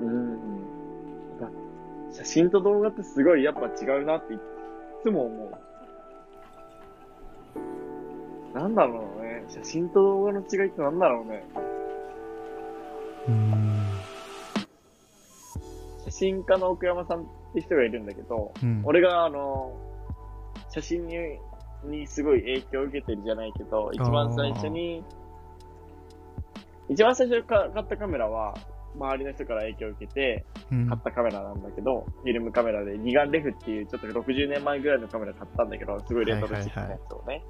うん。やっぱ写真と動画ってすごいやっぱ違うなっていつも思う。なんだろうね。写真と動画の違いってなんだろうね。うん写真家の奥山さんって人がいるんだけど、うん俺があの、写真に、にすごい影響を受けてるじゃないけど、一番最初に、一番最初に買ったカメラは、周りの人から影響を受けて、うん。買ったカメラなんだけど、フィルムカメラで二眼レフっていうちょっと60年前ぐらいのカメラ買ったんだけど、すごいレトロチックなやつをね。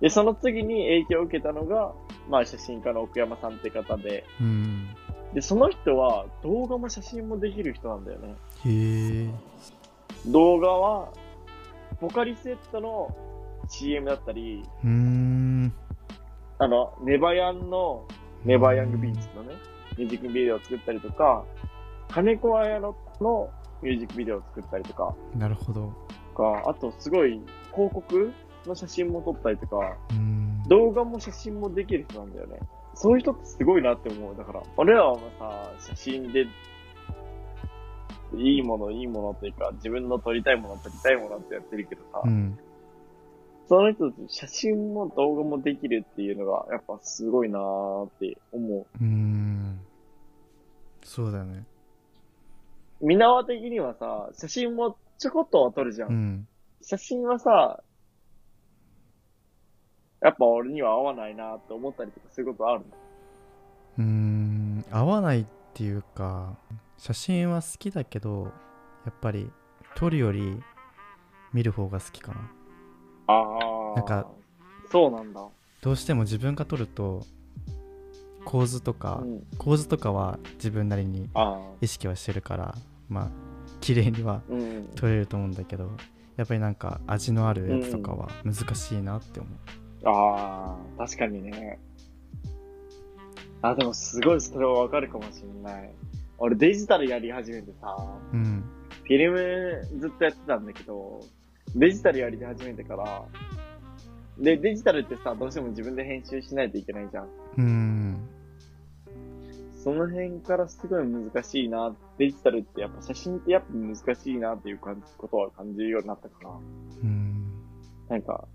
で、その次に影響を受けたのが、まあ写真家の奥山さんって方で、うん。で、その人は動画も写真もできる人なんだよね。へえ。動画は、ポカリスエットの CM だったり、うーん。あの、ネバヤンの、ネバーヤングビーチのね、ミュージックビデオを作ったりとか、金子綾乃のミュージックビデオを作ったりとか、なるほど。か、あとすごい広告の写真も撮ったりとか、うん。動画も写真もできる人なんだよね。そういう人ってすごいなって思う。だから、俺らはさ、写真で、いいもの、いいものっていうか、自分の撮りたいもの、撮りたいものってやってるけどさ、うん。その人たち写真も動画もできるっていうのが、やっぱすごいなーって思う。うんそうだよね皆縄的にはさ、写真もちょこっとは撮るじゃん。うん写真はさ、やっぱ俺には合わないなって思ったりとかそういうことあるの？うーん合わないっていうか写真は好きだけどやっぱり撮るより見る方が好きかなああ。なんか、そうなんだ。どうしても自分が撮ると構図とか、うん。構図とかは自分なりに。意識はしてるからまあ綺麗にはうん。撮れると思うんだけどやっぱりなんか味のあるやつとかは難しいなって思う、ああ、確かにね。あ、でもすごいそれはわかるかもしんない。俺デジタルやり始めてさ、うんフィルムずっとやってたんだけど、デジタルやり始めてから、で、デジタルってさ、どうしても自分で編集しないといけないじゃん。うんその辺からすごい難しいな。デジタルってやっぱ写真ってやっぱ難しいなっていう感じことは感じるようになったから。うんなんか、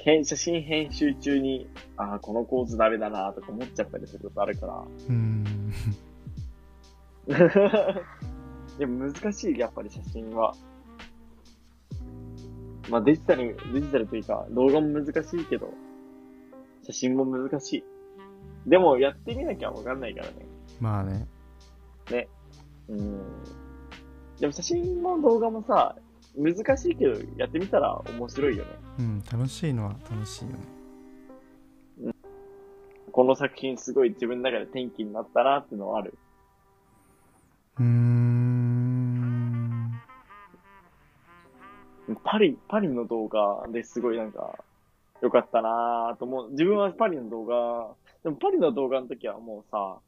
編写真編集中に、ああ、この構図ダメだなとか思っちゃったりすることあるから。うん でも難しい、やっぱり写真は。まあデジタル、デジタルというか動画も難しいけど、写真も難しい。でもやってみなきゃわかんないからね。まあねうん。でも写真も動画もさ、難しいけどやってみたら面白いよね。うん楽しいのは楽しいよねこの作品すごい自分の中で転機になったなっていうのはある。うーんパリ、パリの動画ですごいなんか、良かったなぁと思う。自分はパリの動画、でもパリの動画の時はもうさ、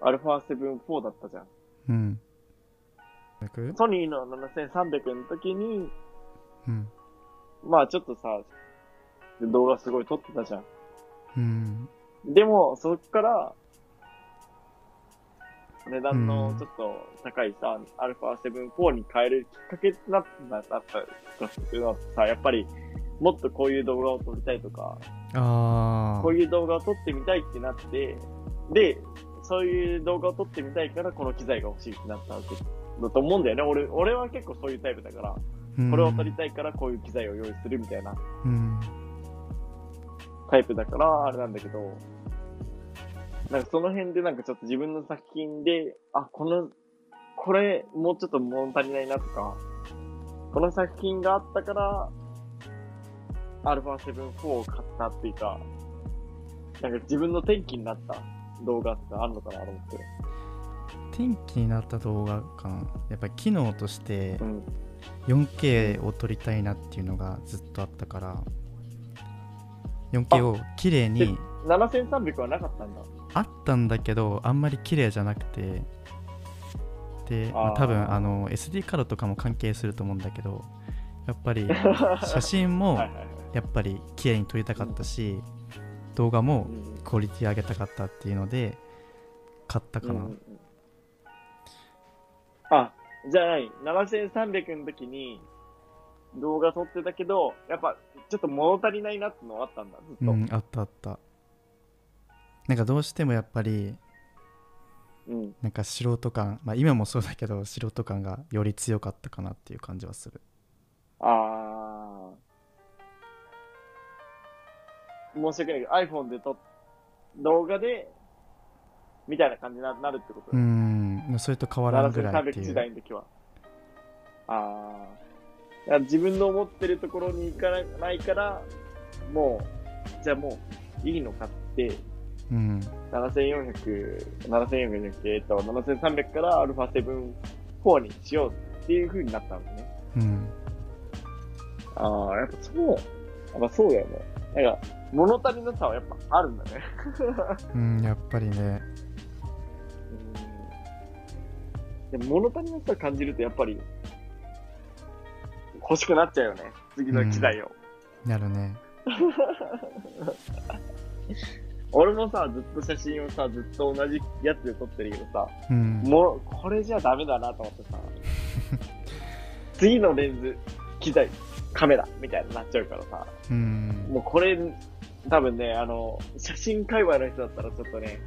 アルファ7 4だったじゃん。うんソニーの7300の時に、うんまあちょっとさ、動画すごい撮ってたじゃん。うんでも、そっから、値段のうん。ちょっと高いさ、アルファ7 4に変えるきっかけになった、なったというのはさ、やっぱり、もっとこういう動画を撮りたいとか、こういう動画を撮ってみたいってなって、で、そういう動画を撮ってみたいからこの機材が欲しいってなったわけだと思うんだよね。俺、俺は結構そういうタイプだから、これを撮りたいからこういう機材を用意するみたいなうん。タイプだから、あれなんだけど、なんかその辺でなんかちょっと自分の作品で、あ、この、これもうちょっと物足りないなとか、この作品があったから、アルファ7 4を買ったっていうか、なんか自分の転機になった動画ってあるのかなと思って。転機になった動画かなやっぱり機能としてうん。4K を撮りたいなっていうのがずっとあったから 4K を綺麗に7300はなかったんだ。あったんだけどあんまり綺麗じゃなくてで、まあ多分あの SD カードとかも関係すると思うんだけどやっぱり写真も。やっぱり 綺麗に撮りたかったし動画もうんクオリティ上げたかったっていうので買ったかな、うんあ、じゃあない。7300の時に動画撮ってたけど、やっぱちょっと物足りないなってのはあったんだ、ずっと。うんあったあったなんかどうしてもやっぱりうん。なんか素人感まあ今もそうだけど素人感がより強かったかなっていう感じはするあー。申し訳ないけど、iPhone で撮っ、動画で、みたいな感じにななるってことうーんそれと変わらんぐらいって7300時いう代の時は。ああ。自分の思ってるところに行かないから、もう、じゃあもういいのかって、うん7400、7400じゃなくて、えっと、7300から α7 4にしようっていう風になったんだね。うんああ、やっぱそう、やっぱそうだよね。なんか、物足りなさはやっぱあるんだね。うんやっぱりねうん。でも物足りなさ感じるとやっぱり、欲しくなっちゃうよね。次の機材を。なるね 俺もさ、ずっと写真をさ、ずっと同じやつで撮ってるけどさ、うんもう、これじゃダメだなと思ってさ、次のレンズ、機材、カメラ、みたいになっちゃうからさ、うんもうこれ、多分ね、あの、写真界隈の人だったらちょっとね、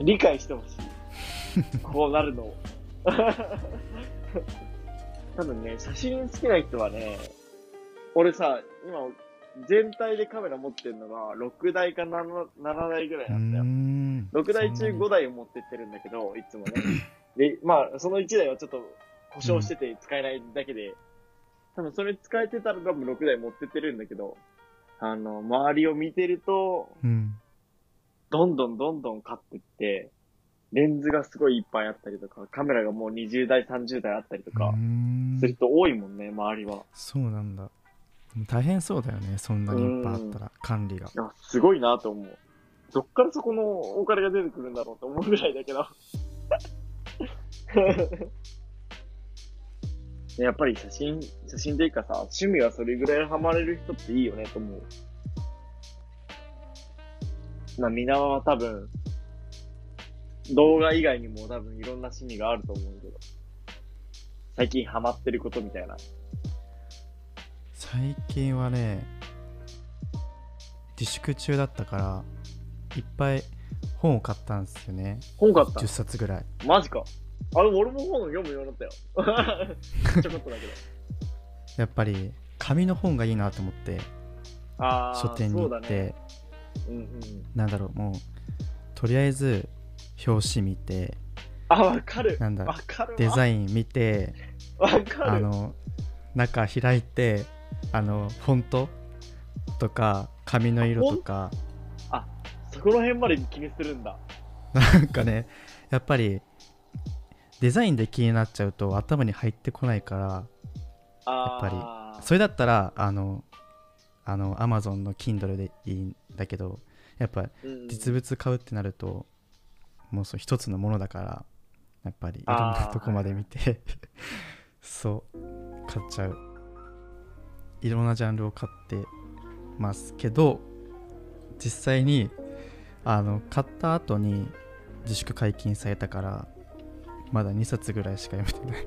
理解してほしい。こうなるのを。多分ね、写真好きな人はね、俺さ、今、全体でカメラ持ってるのが6台か 7, 7台ぐらいうなんだよ。ん6台中そんなに5台を持ってってるんだけど、いつもね。で、まあ、その1台はちょっと故障してて使えないだけで、多分それ使えてたら多分6台持ってってるんだけど、あの、周りを見てると、うんどんどんどんどん買ってって、レンズがすごいいっぱいあったりとか、カメラがもう20台、30台あったりとかう、んする人多いもんね、周りは。そうなんだ大変そうだよねそんなにいっぱいあったら管理がいや、すごいなと思う。どっからそこのお金が出てくるんだろうと思うぐらいだけど。やっぱり写真、写真っていうかさ、趣味はそれぐらいハマれる人っていいよねと思う。まあ、みんなは多分、動画以外にも多分いろんな趣味があると思うけど、最近ハマってることみたいな。最近はね自粛中だったからいっぱい本を買ったんですよね本買った？10冊ぐらいマジか。あ、でも俺も本読むようになったよ。ちょこっとだけど。やっぱり紙の本がいいなと思って書店に行って、ね。うんうん。なんだろうもうとりあえず表紙見てあ、わかる。なんだ。デザイン見てわかる。あの中開いてあのフォントとか紙の色とか。そこの辺まで気にするんだ。なんかねやっぱりデザインで気になっちゃうと頭に入ってこないからあやっぱそれだったらあのあの Amazon の Kindle でいいんだけどやっぱり、うん。実物買うってなるともうそう一つのものだからやっぱりいろんなとこまで見て そう買っちゃういろんなジャンルを買ってますけど実際にあの買った後に自粛解禁されたからまだ2冊ぐらいしか読めてない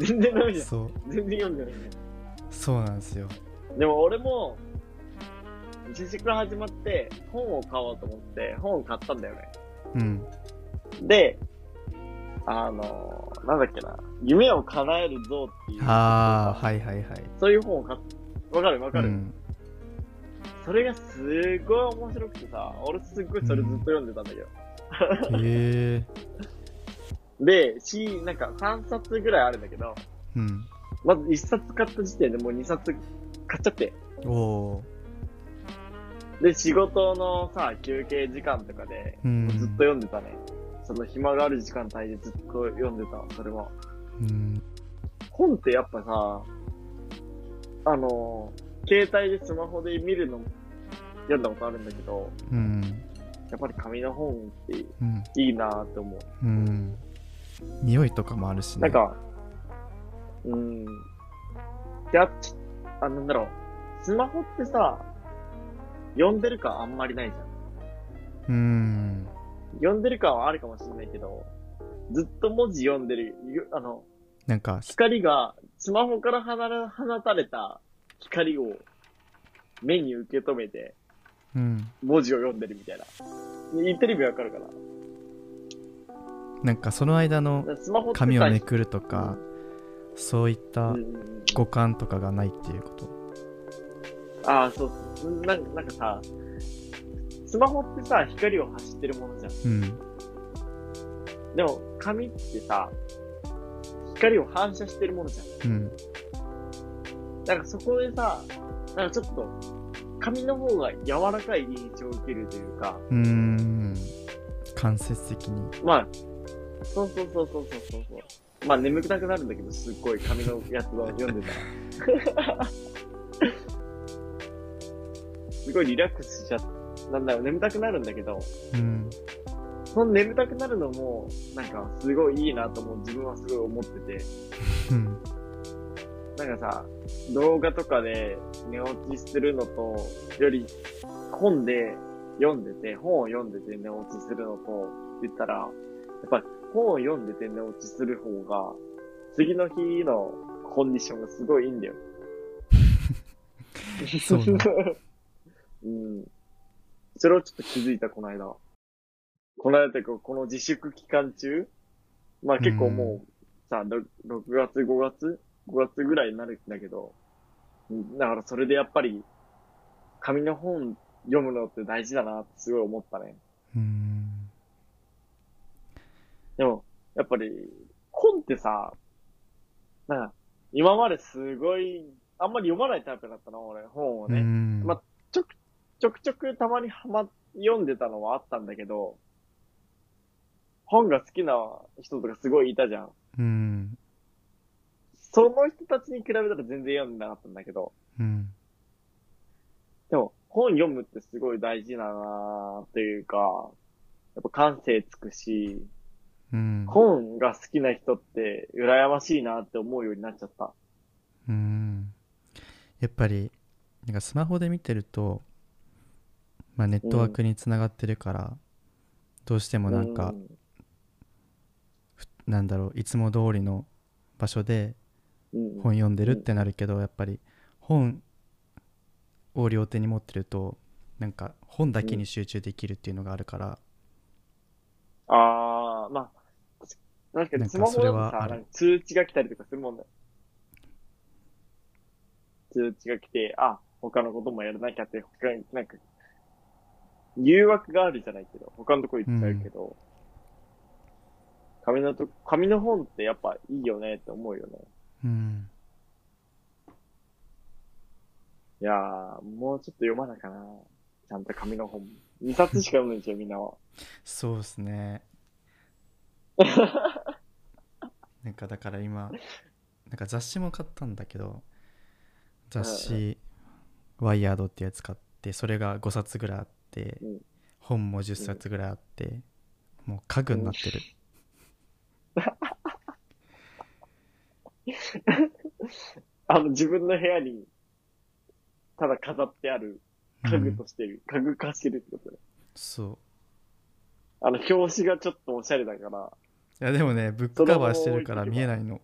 全然ダメじゃん。そう全然読んでないね。そうなんですよでも俺も、自粛始まって、本を買おうと思って、本を買ったんだよね。うんで、あのー、なんだっけな、夢を叶える像っていう。ああはいはいはい。そういう本を買っわかるわかる、うん。それがすごい面白くてさ、俺すっごいそれずっと読んでたんだけど。へえで、し、なんか3冊ぐらいあるんだけど、うん。まず1冊買った時点でもう2冊買っちゃって。おおで、仕事のさ、休憩時間とかで、うん。ずっと読んでたね。その暇がある時間帯でずっと読んでた、それは。うん本ってやっぱさ、あの、携帯でスマホで見るの読んだことあるんだけど、うんやっぱり紙の本ってうんいいなって思う。うん匂いとかもあるしねなんか、うん。で、あ、ちあ、なんだろう。スマホってさ、読んでるかあんまりないじゃん。うん読んでる感はあるかもしれないけど、ずっと文字読んでる、ゆあの、なんか、光が、スマホから離れ放たれた光を目に受け止めて、うん。文字を読んでるみたいな。言ってる意味わかるかな？なんかその間の紙をめくるとか、そういった五感とかがないっていうこと。ああ、そうそう。なんなんかさ、スマホってさ、光を発してるものじゃん。うん。でも、紙ってさ、光を反射してるものじゃん。うん。なんかそこでさ、なんかちょっと、紙の方が柔らかい印象を受けるというか、うーん。間接的に。まあ、そうそうそうそうそうそうそう。まあ眠くなくなるんだけど、すっごい紙のやつを読んでたら。すごいリラックスしちゃっなんだろう、眠たくなるんだけど、うん。その眠たくなるのも、なんかすごいいいなと思う、自分はすごい思ってて、うん。なんかさ、動画とかで寝落ちするのと、より本で読んでて、本を読んでて寝落ちするのと、言ったら、やっぱり本を読んでて寝落ちする方が、次の日のコンディションがすごいいいんだよ。そう うん。それをちょっと気づいた、この間。この間っていうか、この自粛期間中？まあ結構もう、さ、ろ6月、5月 ?5 月ぐらいになるんだけど、うんだからそれでやっぱり、紙の本読むのって大事だなってすごい思ったね。うーん。でも、やっぱり、本ってさ、なんか、今まですごい、あんまり読まないタイプだったの、俺、本をね。ん。まちょく、ちょくちょくたまにはま、読んでたのはあったんだけど、本が好きな人とかすごいいたじゃん。うん。その人たちに比べたら全然読んでなかったんだけど、うん。でも、本読むってすごい大事だなっていうか、やっぱ感性つくし、うん。本が好きな人って羨ましいなって思うようになっちゃった。うん。やっぱり、なんかスマホで見てると、まあネットワークにつながってるから、どうしてもなんか、ふなんだろう、いつも通りの場所で本読んでるってなるけど、やっぱり本を両手に持ってると、なんか本だけに集中できるっていうのがあるから、あー、まあ、確かなんかにスマホだとそれはあさ、通知が来たりとかするもんね。通知が来て、あ、他のこともやらなきゃって、他になんか、誘惑があるじゃないけど、他のとこ行っちゃうけど、紙のと、紙の本ってやっぱいいよねって思うよね。うん。いやー、もうちょっと読まなきゃな。ちゃんと紙の本。2冊しか読むんですよ、みんなは。そうですね。なんかだから今、なんか雑誌も買ったんだけど、雑誌、ワイヤードってやつ買って、それが5冊ぐらいあって、うん本も10冊ぐらいあって、もう家具になってる。あの、自分の部屋に、ただ飾ってある家具としてる、家具化してるってことね。そう。あの、表紙がちょっとおしゃれだから、いやでもね、ブックカバーしてるから見えないの。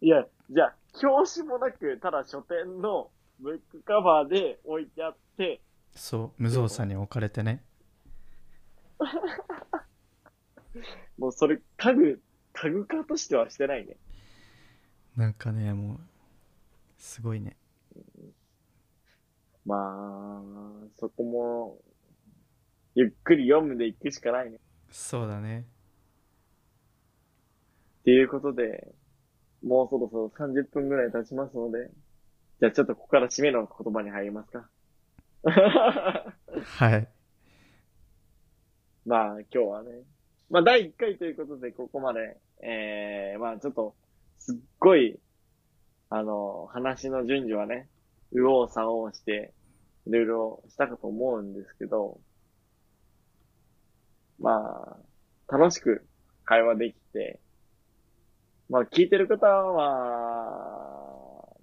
いや、じゃあ、表紙もなく、ただ書店のブックカバーで置いてあって、そう、無造作に置かれてね。もうそれ、家具、家具化としてはしてないね。なんかね、もう、すごいね。まあ、そこも、ゆっくり読むでいくしかないね。そうだね。っていうことで、もうそろそろ30分ぐらい経ちますので、じゃあちょっとここから締めの言葉に入りますか。はい。まあ今日はね、まあ第1回ということでここまで、えー、まあちょっと、すっごい、あの、話の順序はね、右往左往して、いろいろしたかと思うんですけど、まあ、楽しく会話できて、まあ聞いてる方は、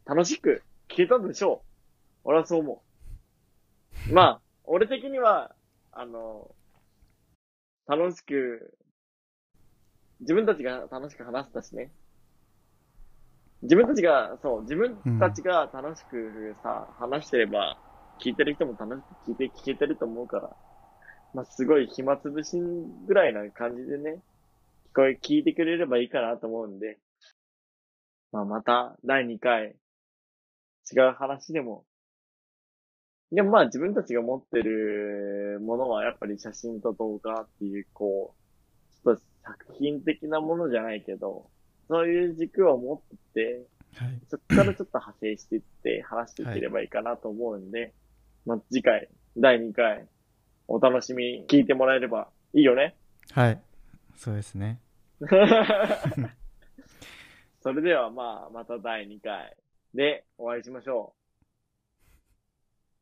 楽しく聞けたんでしょう。俺はそう思うまあ、俺的には、あの、楽しく、自分たちが楽しく話せたしね。自分たちが、そう、自分たちが楽しくさ、話してれば、聞いてる人も楽しく聞いて、聞けてると思うから、まあ、すごい暇つぶしぐらいな感じでね、こえ、聞いてくれればいいかなと思うんで、まあ、また、第2回、違う話でも、でもまあ自分たちが持ってるものはやっぱり写真と動画っていう、こう、ちょっと作品的なものじゃないけど、そういう軸を持ってて、はい。そこからちょっと派生していって話していければいいかなと思うんで、まあ次回、第2回、お楽しみに聞いてもらえればいいよね。はい。そうですね。それではまあ、また第2回でお会いしましょう。